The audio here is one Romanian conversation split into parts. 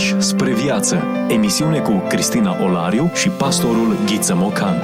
Pași spre viață. Emisiune cu Cristina Olariu și pastorul Ghiță Mocan.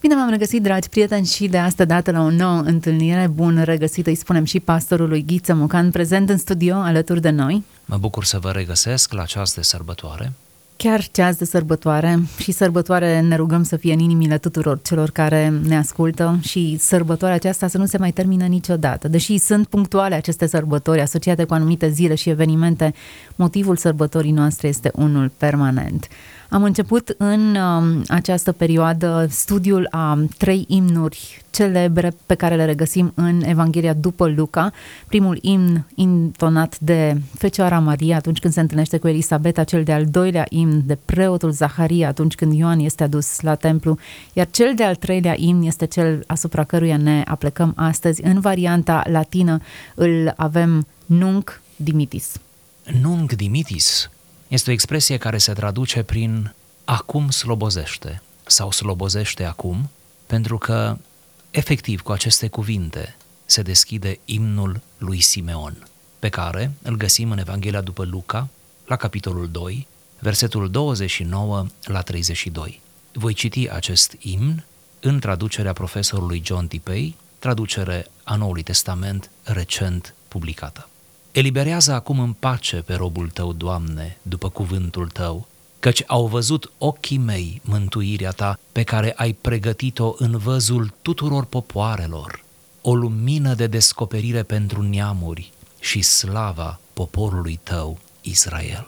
Bine v-am regăsit, dragi prieteni, și de asta dată la o nouă întâlnire. Bun regăsit, îi spunem și pastorului Ghiță Mocan, prezent în studio alături de noi. Mă bucur să vă regăsesc la ceas de sărbătoare. Chiar ceas de sărbătoare și sărbătoare ne rugăm să fie în inimile tuturor celor care ne ascultă și sărbătoarea aceasta să nu se mai termină niciodată. Deși sunt punctuale aceste sărbători asociate cu anumite zile și evenimente, motivul sărbătorii noastre este unul permanent. Am început în uh, această perioadă studiul a trei imnuri celebre pe care le regăsim în Evanghelia după Luca. Primul imn intonat de Fecioara Maria atunci când se întâlnește cu Elisabeta, cel de-al doilea imn de preotul Zaharia atunci când Ioan este adus la templu, iar cel de-al treilea imn este cel asupra căruia ne aplecăm astăzi. În varianta latină îl avem Nunc Dimitis. Nunc Dimitis este o expresie care se traduce prin acum slobozește sau slobozește acum, pentru că efectiv cu aceste cuvinte se deschide imnul lui Simeon, pe care îl găsim în Evanghelia după Luca, la capitolul 2, versetul 29 la 32. Voi citi acest imn în traducerea profesorului John Tipei, traducere a Noului Testament recent publicată. Eliberează acum în pace pe robul tău, Doamne, după cuvântul tău, căci au văzut ochii mei mântuirea ta pe care ai pregătit-o în văzul tuturor popoarelor, o lumină de descoperire pentru neamuri și slava poporului tău, Israel.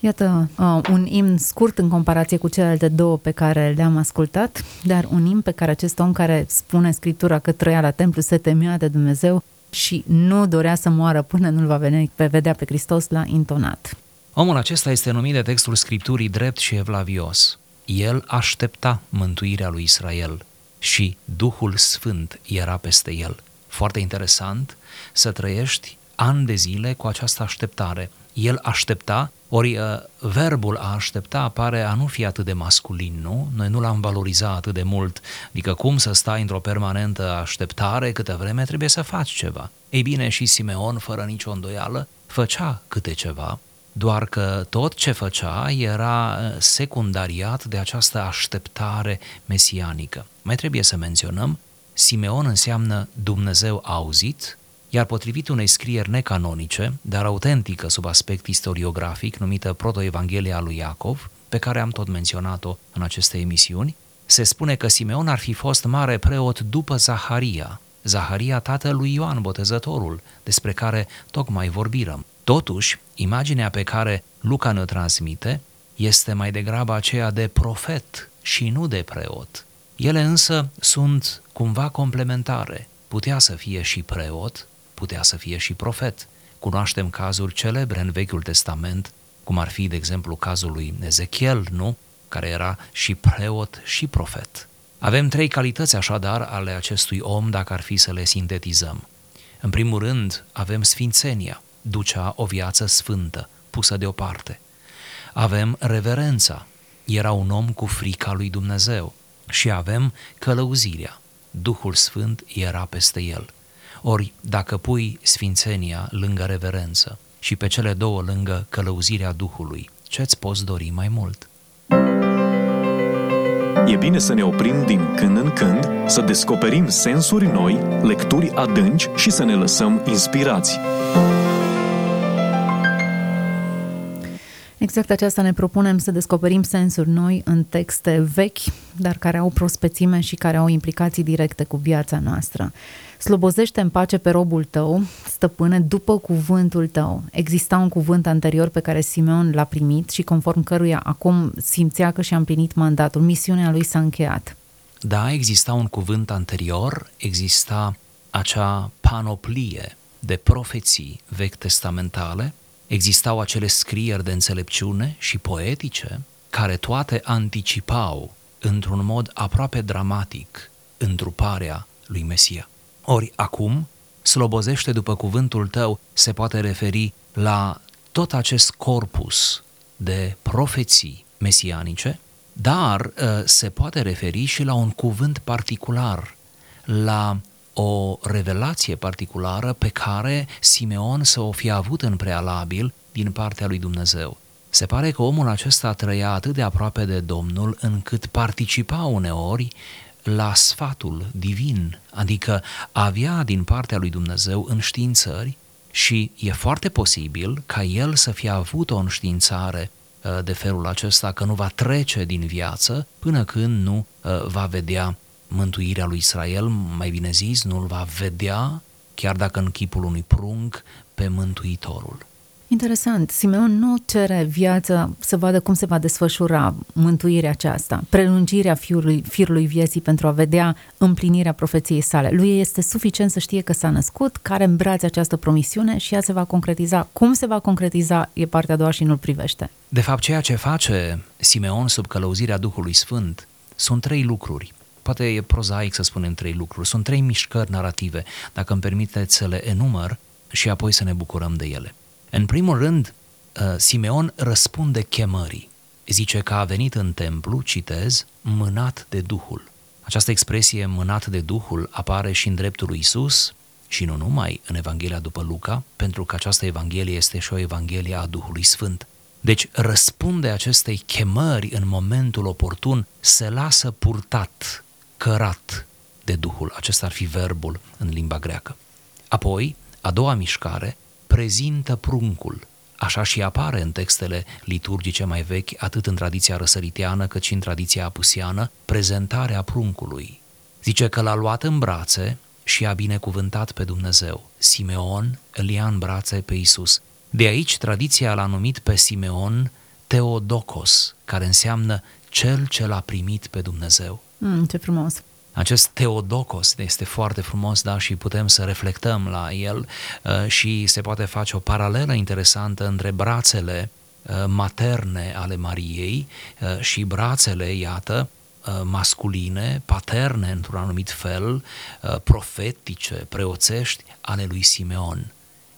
Iată, uh, un imn scurt în comparație cu celelalte două pe care le-am ascultat, dar un imn pe care acest om care spune Scriptura că trăia la templu se temea de Dumnezeu și nu dorea să moară până nu-l va pe vedea pe Hristos la intonat. Omul acesta este numit de textul Scripturii drept și evlavios. El aștepta mântuirea lui Israel și Duhul Sfânt era peste el. Foarte interesant să trăiești ani de zile cu această așteptare. El aștepta, ori uh, verbul a aștepta apare a nu fi atât de masculin, nu? Noi nu l-am valorizat atât de mult, adică cum să stai într-o permanentă așteptare câtă vreme trebuie să faci ceva. Ei bine, și Simeon, fără nicio îndoială, făcea câte ceva, doar că tot ce făcea era uh, secundariat de această așteptare mesianică. Mai trebuie să menționăm, Simeon înseamnă Dumnezeu auzit, iar potrivit unei scrieri necanonice, dar autentică sub aspect istoriografic, numită Protoevanghelia lui Iacov, pe care am tot menționat-o în aceste emisiuni, se spune că Simeon ar fi fost mare preot după Zaharia, Zaharia tatălui Ioan Botezătorul, despre care tocmai vorbirăm. Totuși, imaginea pe care Luca ne transmite este mai degrabă aceea de profet și nu de preot. Ele însă sunt cumva complementare. Putea să fie și preot, putea să fie și profet. Cunoaștem cazuri celebre în Vechiul Testament, cum ar fi, de exemplu, cazul lui Ezechiel, nu? Care era și preot și profet. Avem trei calități așadar ale acestui om, dacă ar fi să le sintetizăm. În primul rând, avem sfințenia, ducea o viață sfântă, pusă deoparte. Avem reverența, era un om cu frica lui Dumnezeu. Și avem călăuzirea, Duhul Sfânt era peste el. Ori, dacă pui sfințenia lângă reverență și pe cele două lângă călăuzirea Duhului, ce-ți poți dori mai mult? E bine să ne oprim din când în când, să descoperim sensuri noi, lecturi adânci și să ne lăsăm inspirați. Exact aceasta ne propunem să descoperim sensuri noi în texte vechi, dar care au prospețime și care au implicații directe cu viața noastră. Slobozește în pace pe robul tău, stăpâne, după cuvântul tău. Exista un cuvânt anterior pe care Simeon l-a primit și conform căruia acum simțea că și-a împlinit mandatul. Misiunea lui s-a încheiat. Da, exista un cuvânt anterior, exista acea panoplie de profeții vechi testamentale Existau acele scrieri de înțelepciune și poetice care toate anticipau într-un mod aproape dramatic întruparea lui Mesia. Ori acum, slobozește după cuvântul tău se poate referi la tot acest corpus de profeții mesianice, dar ă, se poate referi și la un cuvânt particular, la o revelație particulară pe care Simeon să o fi avut în prealabil din partea lui Dumnezeu. Se pare că omul acesta trăia atât de aproape de Domnul încât participa uneori la sfatul divin, adică avea din partea lui Dumnezeu înștiințări și e foarte posibil ca el să fie avut o înștiințare uh, de felul acesta că nu va trece din viață până când nu uh, va vedea mântuirea lui Israel, mai bine zis, nu-l va vedea, chiar dacă în chipul unui prunc, pe Mântuitorul. Interesant. Simeon nu cere viață să vadă cum se va desfășura mântuirea aceasta, prelungirea fiului, firului vieții pentru a vedea împlinirea profeției sale. Lui este suficient să știe că s-a născut, care îmbrațe această promisiune și ea se va concretiza. Cum se va concretiza e partea a doua și nu-l privește. De fapt, ceea ce face Simeon sub călăuzirea Duhului Sfânt sunt trei lucruri. Poate e prozaic să spunem trei lucruri. Sunt trei mișcări narrative, dacă îmi permiteți să le enumăr și apoi să ne bucurăm de ele. În primul rând, uh, Simeon răspunde chemării. Zice că a venit în templu, citez, mânat de Duhul. Această expresie mânat de Duhul apare și în dreptul lui Isus și nu numai în Evanghelia după Luca, pentru că această Evanghelie este și o Evanghelie a Duhului Sfânt. Deci răspunde acestei chemări în momentul oportun, se lasă purtat, cărat de Duhul. Acesta ar fi verbul în limba greacă. Apoi, a doua mișcare, prezintă pruncul. Așa și apare în textele liturgice mai vechi, atât în tradiția răsăriteană cât și în tradiția apusiană, prezentarea pruncului. Zice că l-a luat în brațe și a binecuvântat pe Dumnezeu. Simeon îl ia în brațe pe Isus. De aici tradiția l-a numit pe Simeon Teodocos, care înseamnă cel ce l-a primit pe Dumnezeu. Mm, ce frumos! Acest Teodocos este foarte frumos, da, și putem să reflectăm la el uh, și se poate face o paralelă interesantă între brațele uh, materne ale Mariei uh, și brațele, iată, masculine, paterne într-un anumit fel, profetice, preoțești ale lui Simeon.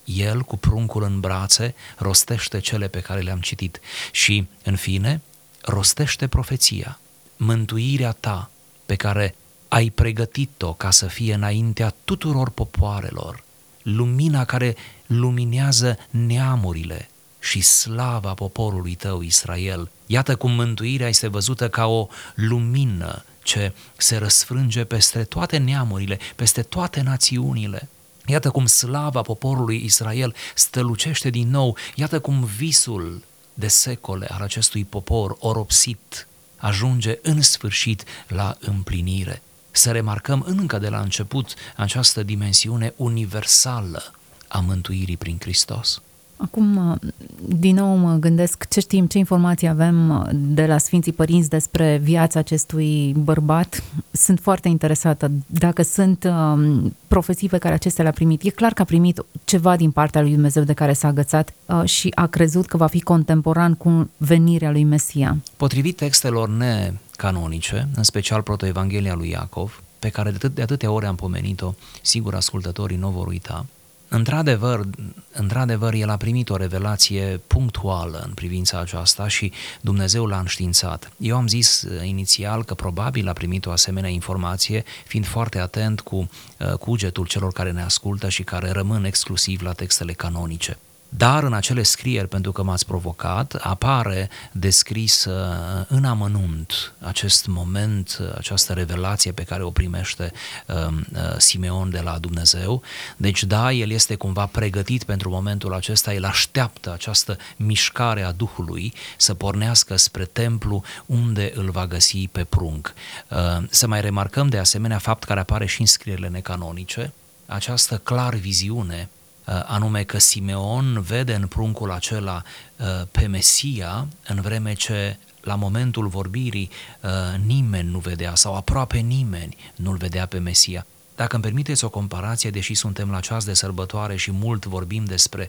El, cu pruncul în brațe, rostește cele pe care le-am citit și, în fine, rostește profeția, mântuirea ta, pe care ai pregătit-o ca să fie înaintea tuturor popoarelor, lumina care luminează neamurile și slava poporului tău, Israel. Iată cum mântuirea este văzută ca o lumină ce se răsfrânge peste toate neamurile, peste toate națiunile. Iată cum slava poporului Israel stălucește din nou, iată cum visul de secole al acestui popor oropsit ajunge în sfârșit la împlinire să remarcăm încă de la început această dimensiune universală a mântuirii prin Hristos. Acum, din nou mă gândesc ce știm, ce informații avem de la Sfinții Părinți despre viața acestui bărbat. Sunt foarte interesată dacă sunt um, profeții pe care acestea le-a primit. E clar că a primit ceva din partea lui Dumnezeu de care s-a agățat uh, și a crezut că va fi contemporan cu venirea lui Mesia. Potrivit textelor necanonice, în special protoevanghelia lui Iacov, pe care de, atât, de atâtea ori am pomenit-o, sigur ascultătorii nu vor uita, Într-adevăr, într-adevăr, el a primit o revelație punctuală în privința aceasta și Dumnezeu l-a înștiințat. Eu am zis uh, inițial că probabil a primit o asemenea informație, fiind foarte atent cu uh, cugetul celor care ne ascultă și care rămân exclusiv la textele canonice. Dar în acele scrieri, pentru că m-ați provocat, apare descris uh, în amănunt acest moment, uh, această revelație pe care o primește um, uh, Simeon de la Dumnezeu. Deci da, el este cumva pregătit pentru momentul acesta, el așteaptă această mișcare a Duhului să pornească spre templu unde îl va găsi pe prunc. Să mai remarcăm de asemenea fapt care apare și în scrierile necanonice, această clar viziune Uh, anume că Simeon vede în pruncul acela uh, pe Mesia, în vreme ce la momentul vorbirii uh, nimeni nu vedea sau aproape nimeni nu-l vedea pe Mesia. Dacă îmi permiteți o comparație, deși suntem la ceas de sărbătoare și mult vorbim despre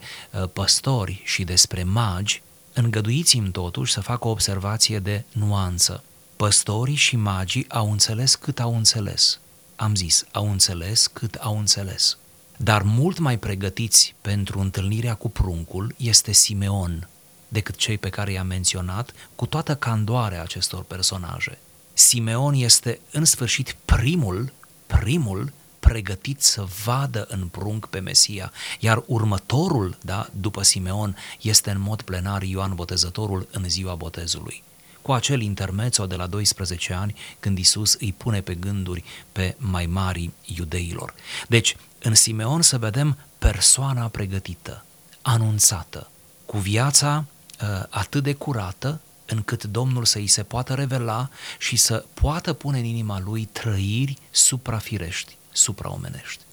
păstori și despre magi, îngăduiți-mi totuși să fac o observație de nuanță. Păstorii și magii au înțeles cât au înțeles. Am zis, au înțeles cât au înțeles. Dar mult mai pregătiți pentru întâlnirea cu pruncul este Simeon decât cei pe care i-am menționat, cu toată candoarea acestor personaje. Simeon este în sfârșit primul, primul pregătit să vadă în prunc pe Mesia, iar următorul, da, după Simeon, este în mod plenar Ioan Botezătorul în ziua botezului cu acel intermețo de la 12 ani când Isus îi pune pe gânduri pe mai mari iudeilor. Deci, în Simeon să vedem persoana pregătită, anunțată, cu viața uh, atât de curată încât Domnul să îi se poată revela și să poată pune în inima lui trăiri suprafirești, supraomenești.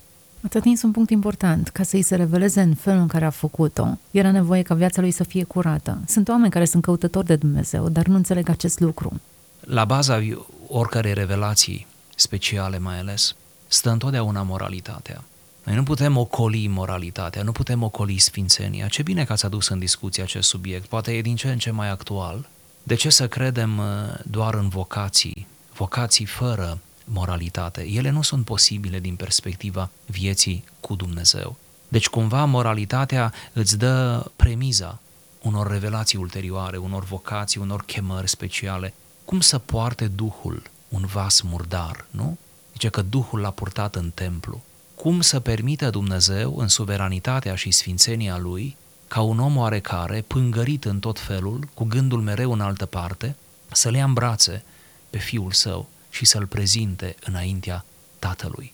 Ați atins un punct important. Ca să îi se reveleze în felul în care a făcut-o, era nevoie ca viața lui să fie curată. Sunt oameni care sunt căutători de Dumnezeu, dar nu înțeleg acest lucru. La baza oricărei revelații, speciale mai ales, stă întotdeauna moralitatea. Noi nu putem ocoli moralitatea, nu putem ocoli sfințenia. Ce bine că ați adus în discuție acest subiect, poate e din ce în ce mai actual. De ce să credem uh, doar în vocații, vocații fără moralitate. Ele nu sunt posibile din perspectiva vieții cu Dumnezeu. Deci cumva moralitatea îți dă premiza unor revelații ulterioare, unor vocații, unor chemări speciale. Cum să poarte Duhul un vas murdar, nu? Zice că Duhul l-a purtat în templu. Cum să permită Dumnezeu, în suveranitatea și sfințenia Lui, ca un om oarecare, pângărit în tot felul, cu gândul mereu în altă parte, să le ia în brațe pe Fiul Său și să-l prezinte înaintea Tatălui.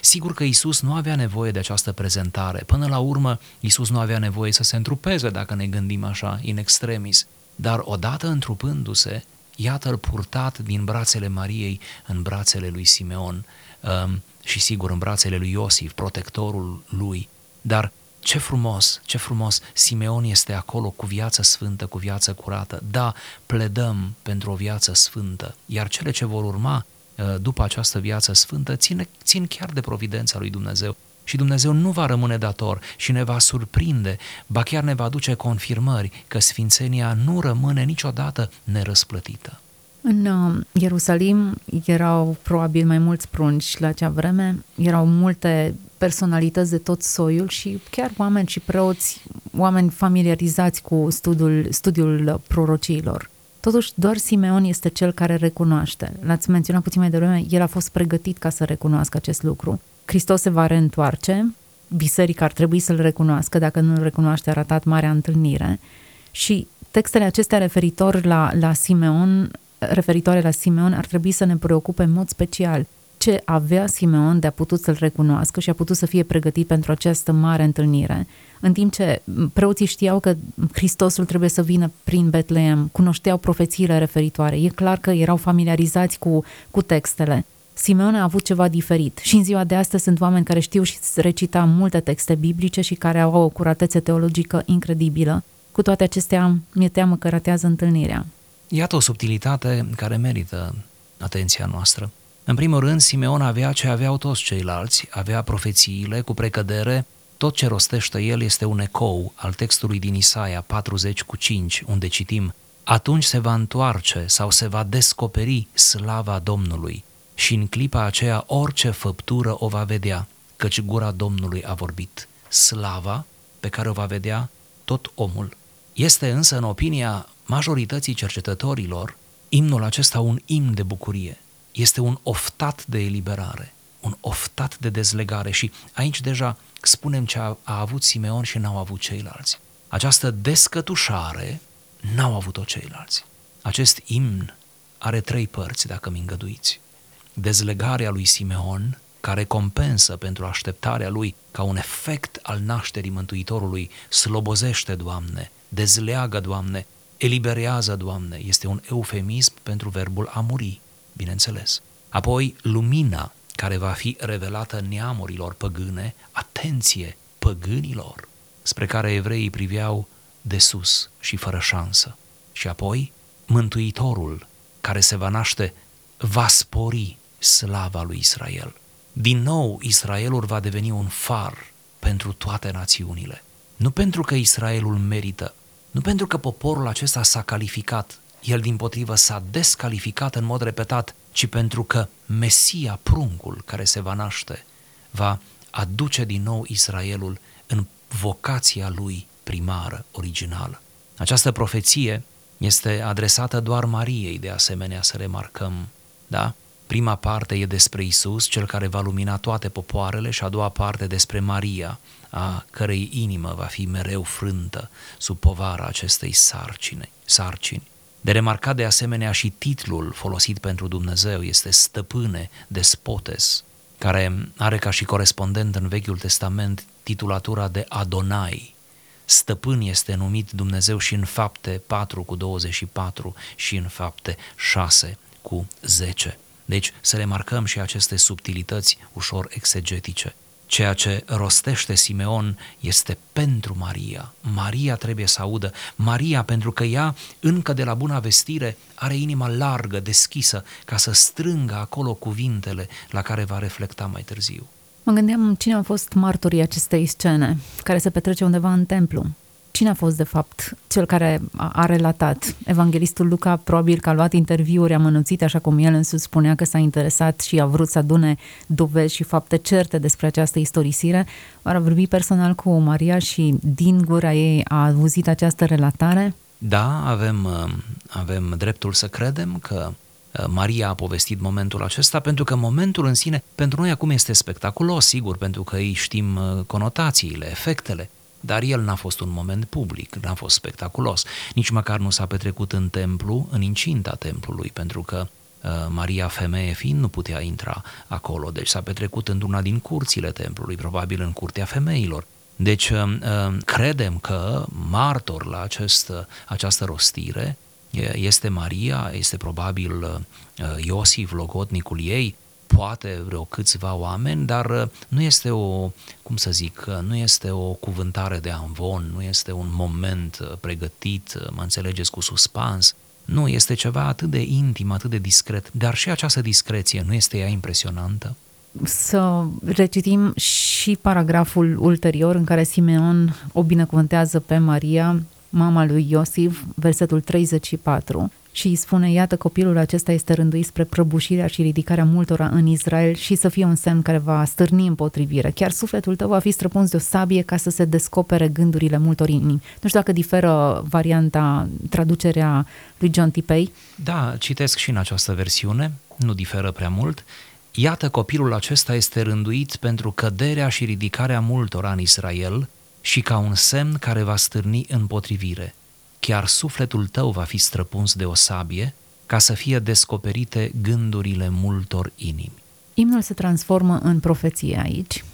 Sigur că Isus nu avea nevoie de această prezentare. Până la urmă, Isus nu avea nevoie să se întrupeze, dacă ne gândim așa, in extremis. Dar odată întrupându-se, iată-l purtat din brațele Mariei în brațele lui Simeon um, și sigur în brațele lui Iosif, protectorul lui. Dar ce frumos, ce frumos, Simeon este acolo cu viață sfântă, cu viață curată. Da, pledăm pentru o viață sfântă, iar cele ce vor urma uh, după această viață sfântă țin, țin chiar de providența lui Dumnezeu. Și Dumnezeu nu va rămâne dator și ne va surprinde, ba chiar ne va aduce confirmări că sfințenia nu rămâne niciodată nerăsplătită. În uh, Ierusalim erau probabil mai mulți prunci la acea vreme, erau multe personalități de tot soiul și chiar oameni și preoți, oameni familiarizați cu studiul, studiul prorociilor. Totuși, doar Simeon este cel care recunoaște. L-ați menționat puțin mai devreme, el a fost pregătit ca să recunoască acest lucru. Hristos se va reîntoarce, biserica ar trebui să-l recunoască, dacă nu îl recunoaște, a ratat marea întâlnire. Și textele acestea referitor la, la Simeon, referitoare la Simeon ar trebui să ne preocupe în mod special ce avea Simeon de a putut să-l recunoască și a putut să fie pregătit pentru această mare întâlnire. În timp ce preoții știau că Hristosul trebuie să vină prin Betleem, cunoșteau profețiile referitoare, e clar că erau familiarizați cu, cu textele. Simeon a avut ceva diferit și în ziua de astăzi sunt oameni care știu și recita multe texte biblice și care au o curatețe teologică incredibilă. Cu toate acestea, mi-e teamă că ratează întâlnirea. Iată o subtilitate care merită atenția noastră. În primul rând, Simeon avea ce aveau toți ceilalți, avea profețiile cu precădere, tot ce rostește el este un ecou al textului din Isaia 40 cu 5, unde citim Atunci se va întoarce sau se va descoperi slava Domnului și în clipa aceea orice făptură o va vedea, căci gura Domnului a vorbit. Slava pe care o va vedea tot omul. Este însă, în opinia majorității cercetătorilor, imnul acesta un imn de bucurie, este un oftat de eliberare, un oftat de dezlegare și aici deja spunem ce a, a avut Simeon și n-au avut ceilalți. Această descătușare n-au avut-o ceilalți. Acest imn are trei părți, dacă mi îngăduiți. Dezlegarea lui Simeon, care compensă pentru așteptarea lui ca un efect al nașterii Mântuitorului, slobozește, Doamne, dezleagă, Doamne, eliberează, Doamne, este un eufemism pentru verbul a muri bineînțeles. Apoi, lumina care va fi revelată neamurilor păgâne, atenție, păgânilor, spre care evreii priveau de sus și fără șansă. Și apoi, Mântuitorul care se va naște va spori slava lui Israel. Din nou, Israelul va deveni un far pentru toate națiunile. Nu pentru că Israelul merită, nu pentru că poporul acesta s-a calificat el din potrivă s-a descalificat în mod repetat, ci pentru că Mesia, pruncul care se va naște, va aduce din nou Israelul în vocația lui primară, originală. Această profeție este adresată doar Mariei, de asemenea, să remarcăm, da? Prima parte e despre Isus, cel care va lumina toate popoarele și a doua parte despre Maria, a cărei inimă va fi mereu frântă sub povara acestei sarcine, sarcini. De remarcat de asemenea și titlul folosit pentru Dumnezeu este stăpâne, despotes, care are ca și corespondent în Vechiul Testament titulatura de Adonai. Stăpân este numit Dumnezeu și în fapte 4 cu 24 și în fapte 6 cu 10. Deci să remarcăm și aceste subtilități ușor exegetice. Ceea ce rostește Simeon este pentru Maria. Maria trebuie să audă. Maria, pentru că ea, încă de la buna vestire, are inima largă, deschisă, ca să strângă acolo cuvintele la care va reflecta mai târziu. Mă gândeam cine au fost martorii acestei scene, care se petrece undeva în templu. Cine a fost, de fapt, cel care a relatat? Evanghelistul Luca probabil că a luat interviuri amănunțite, așa cum el însuși spunea că s-a interesat și a vrut să adune dovezi și fapte certe despre această istorisire. Oare a vorbit personal cu Maria și din gura ei a auzit această relatare? Da, avem, uh, avem dreptul să credem că uh, Maria a povestit momentul acesta pentru că momentul în sine pentru noi acum este spectaculos, sigur, pentru că îi știm uh, conotațiile, efectele, dar el n-a fost un moment public, n-a fost spectaculos. Nici măcar nu s-a petrecut în templu, în incinta templului, pentru că uh, Maria, femeie fiind, nu putea intra acolo, deci s-a petrecut într-una din curțile templului, probabil în curtea femeilor. Deci uh, uh, credem că martor la acest, această rostire este Maria, este probabil Iosif, logodnicul ei, poate vreo câțiva oameni, dar uh, nu este o, cum să zic, uh, nu este o cuvântare de amvon, nu este un moment uh, pregătit, mă înțelegeți, cu suspans, nu, este ceva atât de intim, atât de discret, dar și această discreție nu este ea impresionantă? Să recitim și paragraful ulterior în care Simeon o binecuvântează pe Maria, mama lui Iosif, versetul 34 și îi spune, iată, copilul acesta este rânduit spre prăbușirea și ridicarea multora în Israel și să fie un semn care va stârni împotrivire. Chiar sufletul tău va fi străpuns de o sabie ca să se descopere gândurile multor inimi. Nu știu dacă diferă varianta, traducerea lui John Tipei. Da, citesc și în această versiune, nu diferă prea mult. Iată, copilul acesta este rânduit pentru căderea și ridicarea multora în Israel și ca un semn care va stârni împotrivire chiar sufletul tău va fi străpuns de o sabie ca să fie descoperite gândurile multor inimi. Imnul se transformă în profeție aici,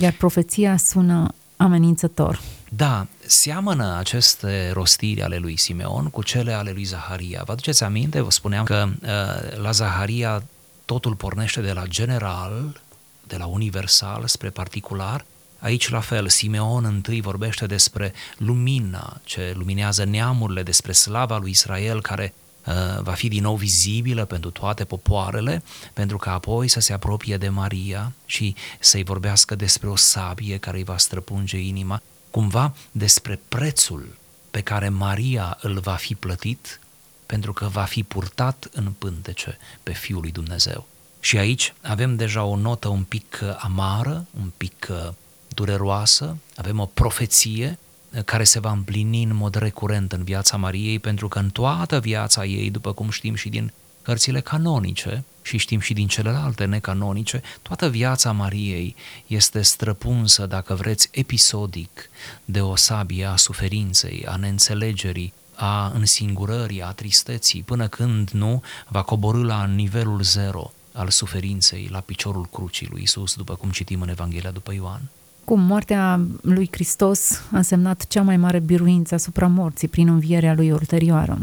iar profeția sună amenințător. Da, seamănă aceste rostiri ale lui Simeon cu cele ale lui Zaharia. Vă aduceți aminte? Vă spuneam că uh, la Zaharia totul pornește de la general, de la universal spre particular Aici, la fel, Simeon întâi vorbește despre lumina ce luminează neamurile, despre slava lui Israel care uh, va fi din nou vizibilă pentru toate popoarele, pentru că apoi să se apropie de Maria și să-i vorbească despre o sabie care îi va străpunge inima, cumva despre prețul pe care Maria îl va fi plătit pentru că va fi purtat în pântece pe Fiul lui Dumnezeu. Și aici avem deja o notă un pic amară, un pic uh, dureroasă, avem o profeție care se va împlini în mod recurent în viața Mariei, pentru că în toată viața ei, după cum știm și din cărțile canonice și știm și din celelalte necanonice, toată viața Mariei este străpunsă, dacă vreți, episodic de o sabie a suferinței, a neînțelegerii, a însingurării, a tristeții, până când nu va coborâ la nivelul zero al suferinței, la piciorul crucii lui Isus, după cum citim în Evanghelia după Ioan cum moartea lui Hristos a însemnat cea mai mare biruință asupra morții prin învierea lui ulterioară.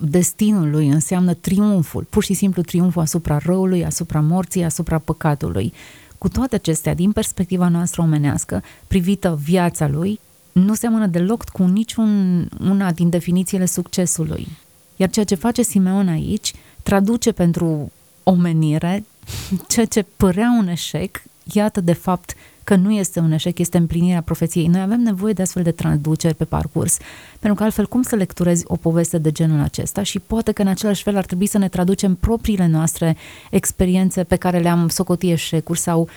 Destinul lui înseamnă triumful, pur și simplu triumful asupra răului, asupra morții, asupra păcatului. Cu toate acestea, din perspectiva noastră omenească, privită viața lui, nu seamănă deloc cu niciun una din definițiile succesului. Iar ceea ce face Simeon aici traduce pentru omenire ceea ce părea un eșec, iată de fapt că nu este un eșec, este împlinirea profeției. Noi avem nevoie de astfel de traduceri pe parcurs, pentru că altfel cum să lecturezi o poveste de genul acesta și poate că în același fel ar trebui să ne traducem propriile noastre experiențe pe care le-am socotit eșecuri sau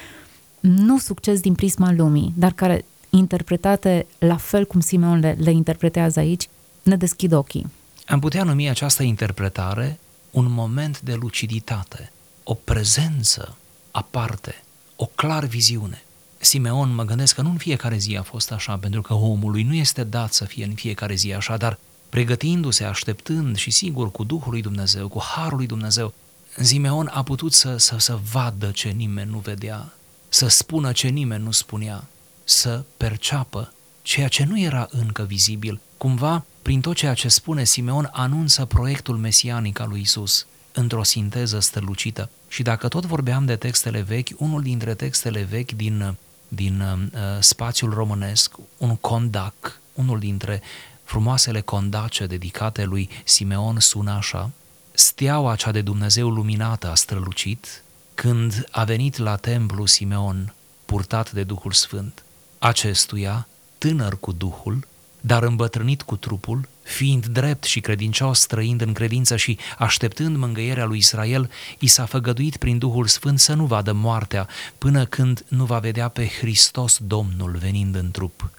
nu succes din prisma lumii, dar care interpretate la fel cum Simeon le, le interpretează aici, ne deschid ochii. Am putea numi această interpretare un moment de luciditate o prezență aparte, o clar viziune. Simeon, mă gândesc că nu în fiecare zi a fost așa, pentru că omului nu este dat să fie în fiecare zi așa, dar pregătindu-se, așteptând și sigur cu Duhul lui Dumnezeu, cu Harul lui Dumnezeu, Simeon a putut să, să, să vadă ce nimeni nu vedea, să spună ce nimeni nu spunea, să perceapă ceea ce nu era încă vizibil. Cumva, prin tot ceea ce spune Simeon, anunță proiectul mesianic al lui Isus într-o sinteză strălucită. Și dacă tot vorbeam de textele vechi, unul dintre textele vechi din, din uh, spațiul românesc, un condac, unul dintre frumoasele condace dedicate lui Simeon sună așa, Steaua cea de Dumnezeu luminată a strălucit când a venit la templu Simeon, purtat de Duhul Sfânt. Acestuia, tânăr cu Duhul, dar îmbătrânit cu trupul, fiind drept și credincios, trăind în credință și așteptând mângâierea lui Israel, i s-a făgăduit prin Duhul Sfânt să nu vadă moartea până când nu va vedea pe Hristos Domnul venind în trup.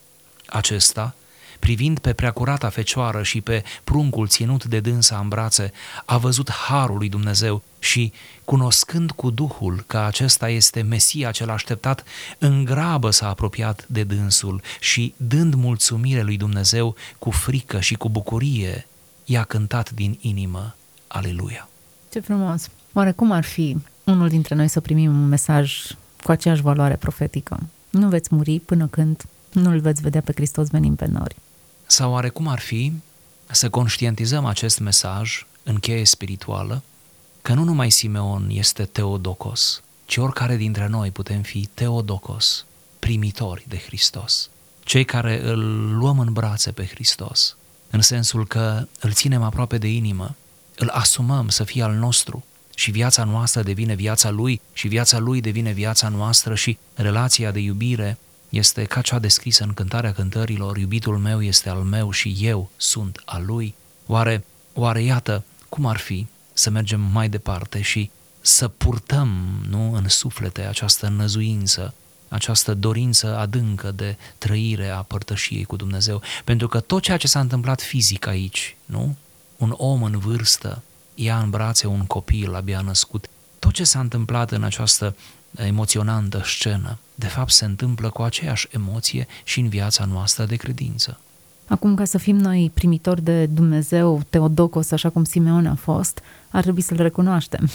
Acesta, privind pe preacurata fecioară și pe pruncul ținut de dânsa în brațe, a văzut harul lui Dumnezeu și, cunoscând cu Duhul că acesta este Mesia cel așteptat, în grabă s-a apropiat de dânsul și, dând mulțumire lui Dumnezeu cu frică și cu bucurie, i-a cântat din inimă, Aleluia! Ce frumos! Oare cum ar fi unul dintre noi să primim un mesaj cu aceeași valoare profetică? Nu veți muri până când nu-L veți vedea pe Hristos venind pe nori. Sau oare cum ar fi să conștientizăm acest mesaj în cheie spirituală, că nu numai Simeon este Teodocos, ci oricare dintre noi putem fi Teodocos, primitori de Hristos, cei care îl luăm în brațe pe Hristos, în sensul că îl ținem aproape de inimă, îl asumăm să fie al nostru și viața noastră devine viața lui și viața lui devine viața noastră și relația de iubire este ca cea descrisă în cântarea cântărilor, iubitul meu este al meu și eu sunt al lui? Oare, oare iată, cum ar fi să mergem mai departe și să purtăm nu, în suflete această năzuință, această dorință adâncă de trăire a părtășiei cu Dumnezeu. Pentru că tot ceea ce s-a întâmplat fizic aici, nu? Un om în vârstă ia în brațe un copil abia născut. Tot ce s-a întâmplat în această emoționantă scenă, de fapt se întâmplă cu aceeași emoție și în viața noastră de credință. Acum, ca să fim noi primitori de Dumnezeu, Teodocos, așa cum Simeon a fost, ar trebui să-l recunoaștem.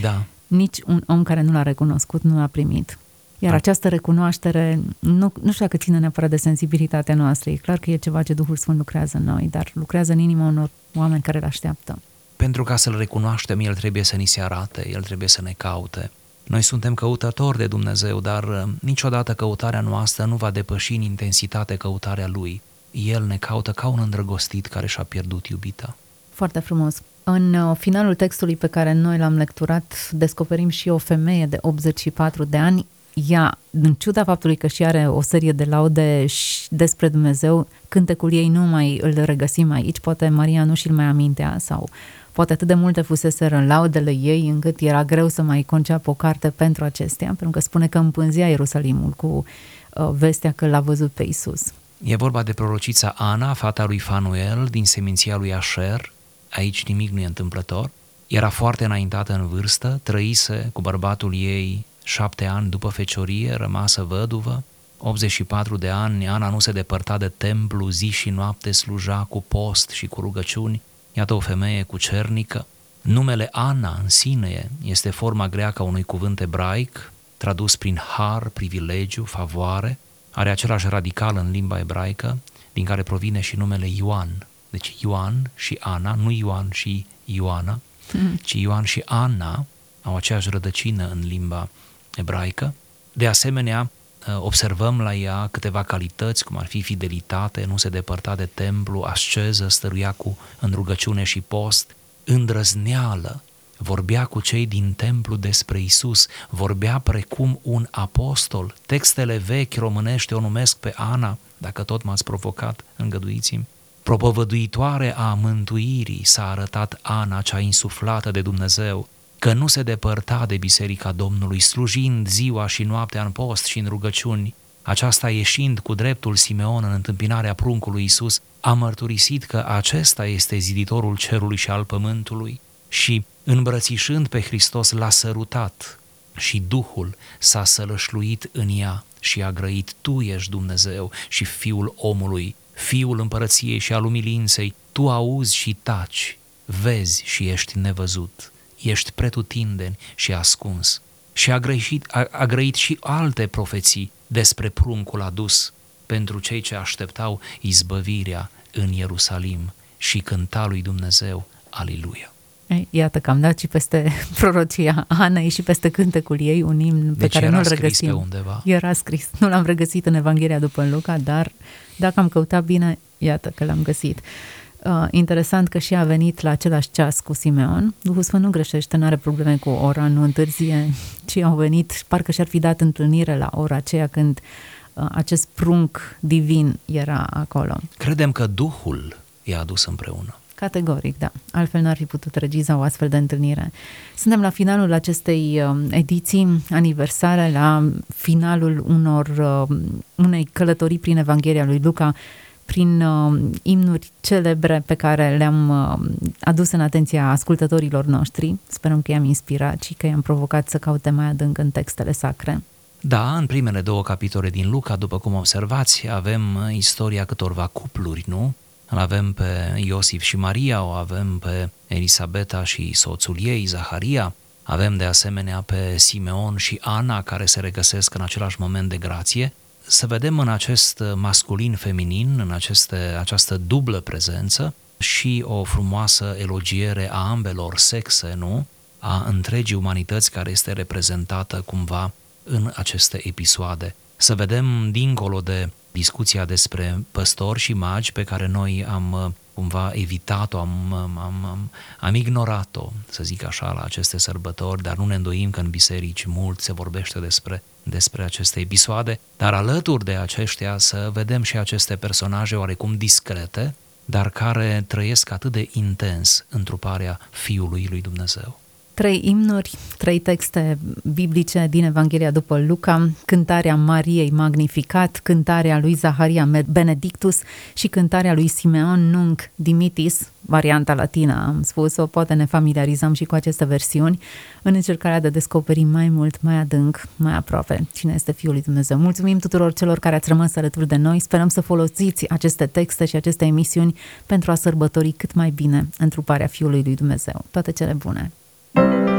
Da. Nici un om care nu l-a recunoscut nu l-a primit. Iar da. această recunoaștere, nu, nu știu dacă ține neapărat de sensibilitatea noastră, e clar că e ceva ce Duhul Sfânt lucrează în noi, dar lucrează în inima unor oameni care îl așteaptă. Pentru ca să-L recunoaștem, El trebuie să ni se arate, El trebuie să ne caute. Noi suntem căutători de Dumnezeu, dar uh, niciodată căutarea noastră nu va depăși în intensitate căutarea Lui. El ne caută ca un îndrăgostit care și-a pierdut iubita. Foarte frumos. În uh, finalul textului pe care noi l-am lecturat, descoperim și o femeie de 84 de ani. Ea, în ciuda faptului că și are o serie de laude despre Dumnezeu, cântecul ei nu mai îl regăsim aici, poate Maria nu și-l mai amintea sau Poate atât de multe fuseseră în laudele ei încât era greu să mai conceapă o carte pentru acestea, pentru că spune că împânzea Ierusalimul cu uh, vestea că l-a văzut pe Isus. E vorba de prorocița Ana, fata lui Fanuel, din seminția lui Asher. Aici nimic nu e întâmplător. Era foarte înaintată în vârstă, trăise cu bărbatul ei șapte ani după feciorie, rămasă văduvă, 84 de ani, Ana nu se depărta de templu, zi și noapte sluja cu post și cu rugăciuni, Iată o femeie cucernică. Numele Ana în sine este forma greacă a unui cuvânt ebraic, tradus prin har, privilegiu, favoare, are același radical în limba ebraică, din care provine și numele Ioan. Deci Ioan și Ana, nu Ioan și Ioana, mm. ci Ioan și Ana au aceeași rădăcină în limba ebraică. De asemenea, Uh, observăm la ea câteva calități, cum ar fi fidelitate, nu se depărta de templu, asceză, stăruia cu în rugăciune și post, îndrăzneală, vorbea cu cei din templu despre Isus, vorbea precum un apostol. Textele vechi românești o numesc pe Ana, dacă tot m-ați provocat, îngăduiți-mi. Propovăduitoare a mântuirii s-a arătat Ana, cea insuflată de Dumnezeu, că nu se depărta de Biserica Domnului, slujind ziua și noaptea în post și în rugăciuni, aceasta ieșind cu dreptul Simeon în întâmpinarea pruncului Isus, a mărturisit că acesta este ziditorul cerului și al pământului și îmbrățișând pe Hristos, l-a sărutat și Duhul s-a sălășluit în ea și a grăit, Tu ești Dumnezeu și Fiul omului, Fiul împărăției și al umilinței, Tu auzi și taci, vezi și ești nevăzut, ești pretutindeni și ascuns. Și a grăit, a, a grăit și alte profeții despre pruncul adus pentru cei ce așteptau izbăvirea în Ierusalim și cânta lui Dumnezeu, Aliluia. Iată că am dat și peste prorocia Anei și peste cântecul ei un imn pe deci care nu-l regăsim. Pe undeva. Era scris. Nu l-am regăsit în Evanghelia după Luca, dar dacă am căutat bine, iată că l-am găsit. Uh, interesant că și a venit la același ceas cu Simeon. Duhul Sfânt nu greșește, nu are probleme cu ora, nu întârzie, ci au venit, parcă și-ar fi dat întâlnire la ora aceea când uh, acest prunc divin era acolo. Credem că Duhul i-a adus împreună. Categoric, da. Altfel n-ar fi putut regiza o astfel de întâlnire. Suntem la finalul acestei uh, ediții aniversare, la finalul unor, uh, unei călătorii prin Evanghelia lui Luca, prin uh, imnuri celebre pe care le-am uh, adus în atenția ascultătorilor noștri. Sperăm că i-am inspirat și că i-am provocat să caute mai adânc în textele sacre. Da, în primele două capitole din Luca, după cum observați, avem uh, istoria câtorva cupluri, nu? Îl avem pe Iosif și Maria, o avem pe Elisabeta și soțul ei, Zaharia, avem de asemenea pe Simeon și Ana, care se regăsesc în același moment de grație. Să vedem în acest masculin-feminin, în aceste, această dublă prezență, și o frumoasă elogiere a ambelor sexe, nu? A întregii umanități care este reprezentată cumva în aceste episoade. Să vedem, dincolo de discuția despre păstori și magi pe care noi am uh, cumva evitat-o, am, am, am, am ignorat-o, să zic așa, la aceste sărbători, dar nu ne îndoim că în biserici mult se vorbește despre, despre aceste episoade, dar alături de aceștia să vedem și aceste personaje oarecum discrete, dar care trăiesc atât de intens întruparea Fiului lui Dumnezeu trei imnuri, trei texte biblice din Evanghelia după Luca, cântarea Mariei Magnificat, cântarea lui Zaharia Benedictus și cântarea lui Simeon Nunc Dimitis, varianta latină am spus-o, poate ne familiarizăm și cu aceste versiuni, în încercarea de a descoperi mai mult, mai adânc, mai aproape cine este Fiul lui Dumnezeu. Mulțumim tuturor celor care ați rămas alături de noi, sperăm să folosiți aceste texte și aceste emisiuni pentru a sărbători cât mai bine întruparea Fiului lui Dumnezeu. Toate cele bune!